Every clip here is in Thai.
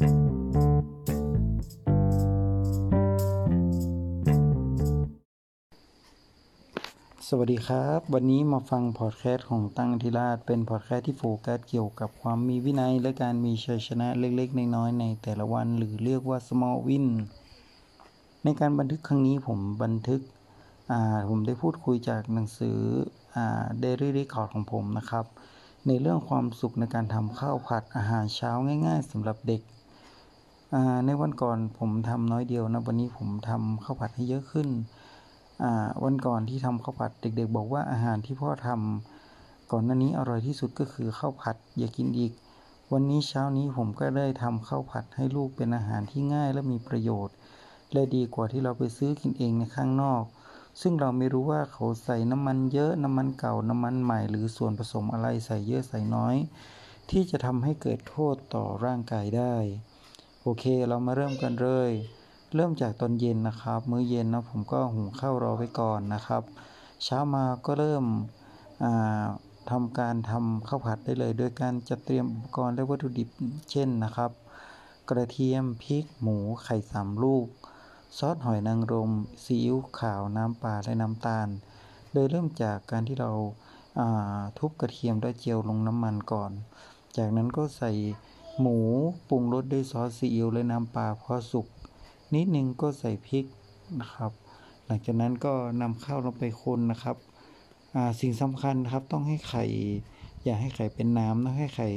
สวัสดีครับ วันนี้มาฟังพอดแคสต์ของตั้งธิราชเป็นพอดแคสต์ที่โฟกัสเกี่ยวกับความมีวินัย และการมีชัยชนะเล็กๆ น้อยๆในแต่ละวันหรือเรียกว่า small win ในการบันทึกครั้งนี้ผมบันทึกผมได้พูดคุยจากหนังสือ Daily Record ของผมนะครับในเรื่องความสุขในการทำข้าวผัดอาหารเช้าง่าย ๆสำหรับเด็ก ในวันก่อนผมทำน้อยเดียวนะวันนี้ผมทำข้าวผัดให้เยอะขึ้น วันก่อนที่ทำข้าวผัดเด็ก ๆ บอกว่าอาหารที่พ่อทำก่อนหน้านี้อร่อยที่สุดก็คือข้าวผัดอย่ากินอีก วันนี้เช้านี้ผมก็ได้ทำข้าวผัดให้ลูกเป็นอาหารที่ง่ายและมีประโยชน์ และดีกว่าที่เราไปซื้อกินเองในข้างนอก ซึ่งเราไม่รู้ว่าเขาใส่น้ำมันเยอะน้ำมันเก่าน้ำมันใหม่ หรือส่วนผสมอะไรใส่เยอะใส่น้อย ที่จะทำให้เกิดโทษต่อร่างกายได้ โอเค เรามาเริ่มกันเลย เริ่มจากตอนเย็นนะครับ มื้อเย็นนะผมก็หุงข้าวรอไว้ก่อนนะครับ เช้ามาก็เริ่มทำการทำข้าวผัดได้เลย โดยการจัดเตรียมอุปกรณ์และวัตถุดิบเช่นนะครับ กระเทียมพริก หมูไข่สามลูก ซอสหอยนางรมซีอิ๊วขาวน้ำปลาและน้ำตาล โดยเริ่มจากการที่เราทุบกระเทียมด้วยเจียวลงน้ำมันก่อน จากนั้นก็ใส่ หมูปรุงรสด้วยซอสซีอิ๊วและน้ำปลาพอสุกนิดนึงก็ใส่พริกนะครับ หลังจากนั้นก็นำข้าวลงไปคนนะครับสิ่งสำคัญครับต้องให้ไข่ อย่าให้ไข่เป็นน้ำต้องให้ไข่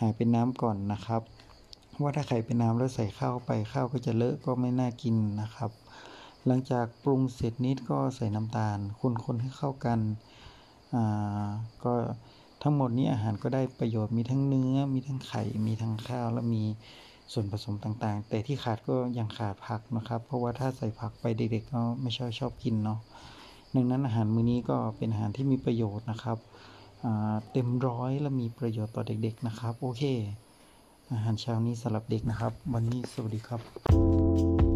หายเป็นน้ำก่อนนะครับว่าถ้าไข่เป็นน้ำแล้วใส่ข้าวไปข้าวก็จะเลอะก็ไม่น่ากินนะครับ หลังจากปรุงเสร็จนิดก็ใส่น้ำตาลคนๆให้เข้ากัน ก็ ทั้งหมดนี้อาหารก็ได้ประโยชน์มีทั้งเนื้อ มีทั้งไข่ มีทั้งข้าว แล้วมีส่วนผสมต่างๆ แต่ที่ขาดก็ยังขาดผักนะครับ เพราะว่าถ้าใส่ผักไปเด็กๆก็ไม่ชอบชอบกินเนาะดังนั้นอาหารมื้อนี้ก็เป็นอาหารที่มีประโยชน์นะครับเต็มร้อยและมีประโยชน์ต่อเด็กๆนะครับ โอเค อาหารเช้านี้สำหรับเด็กนะครับ วันนี้สวัสดีครับ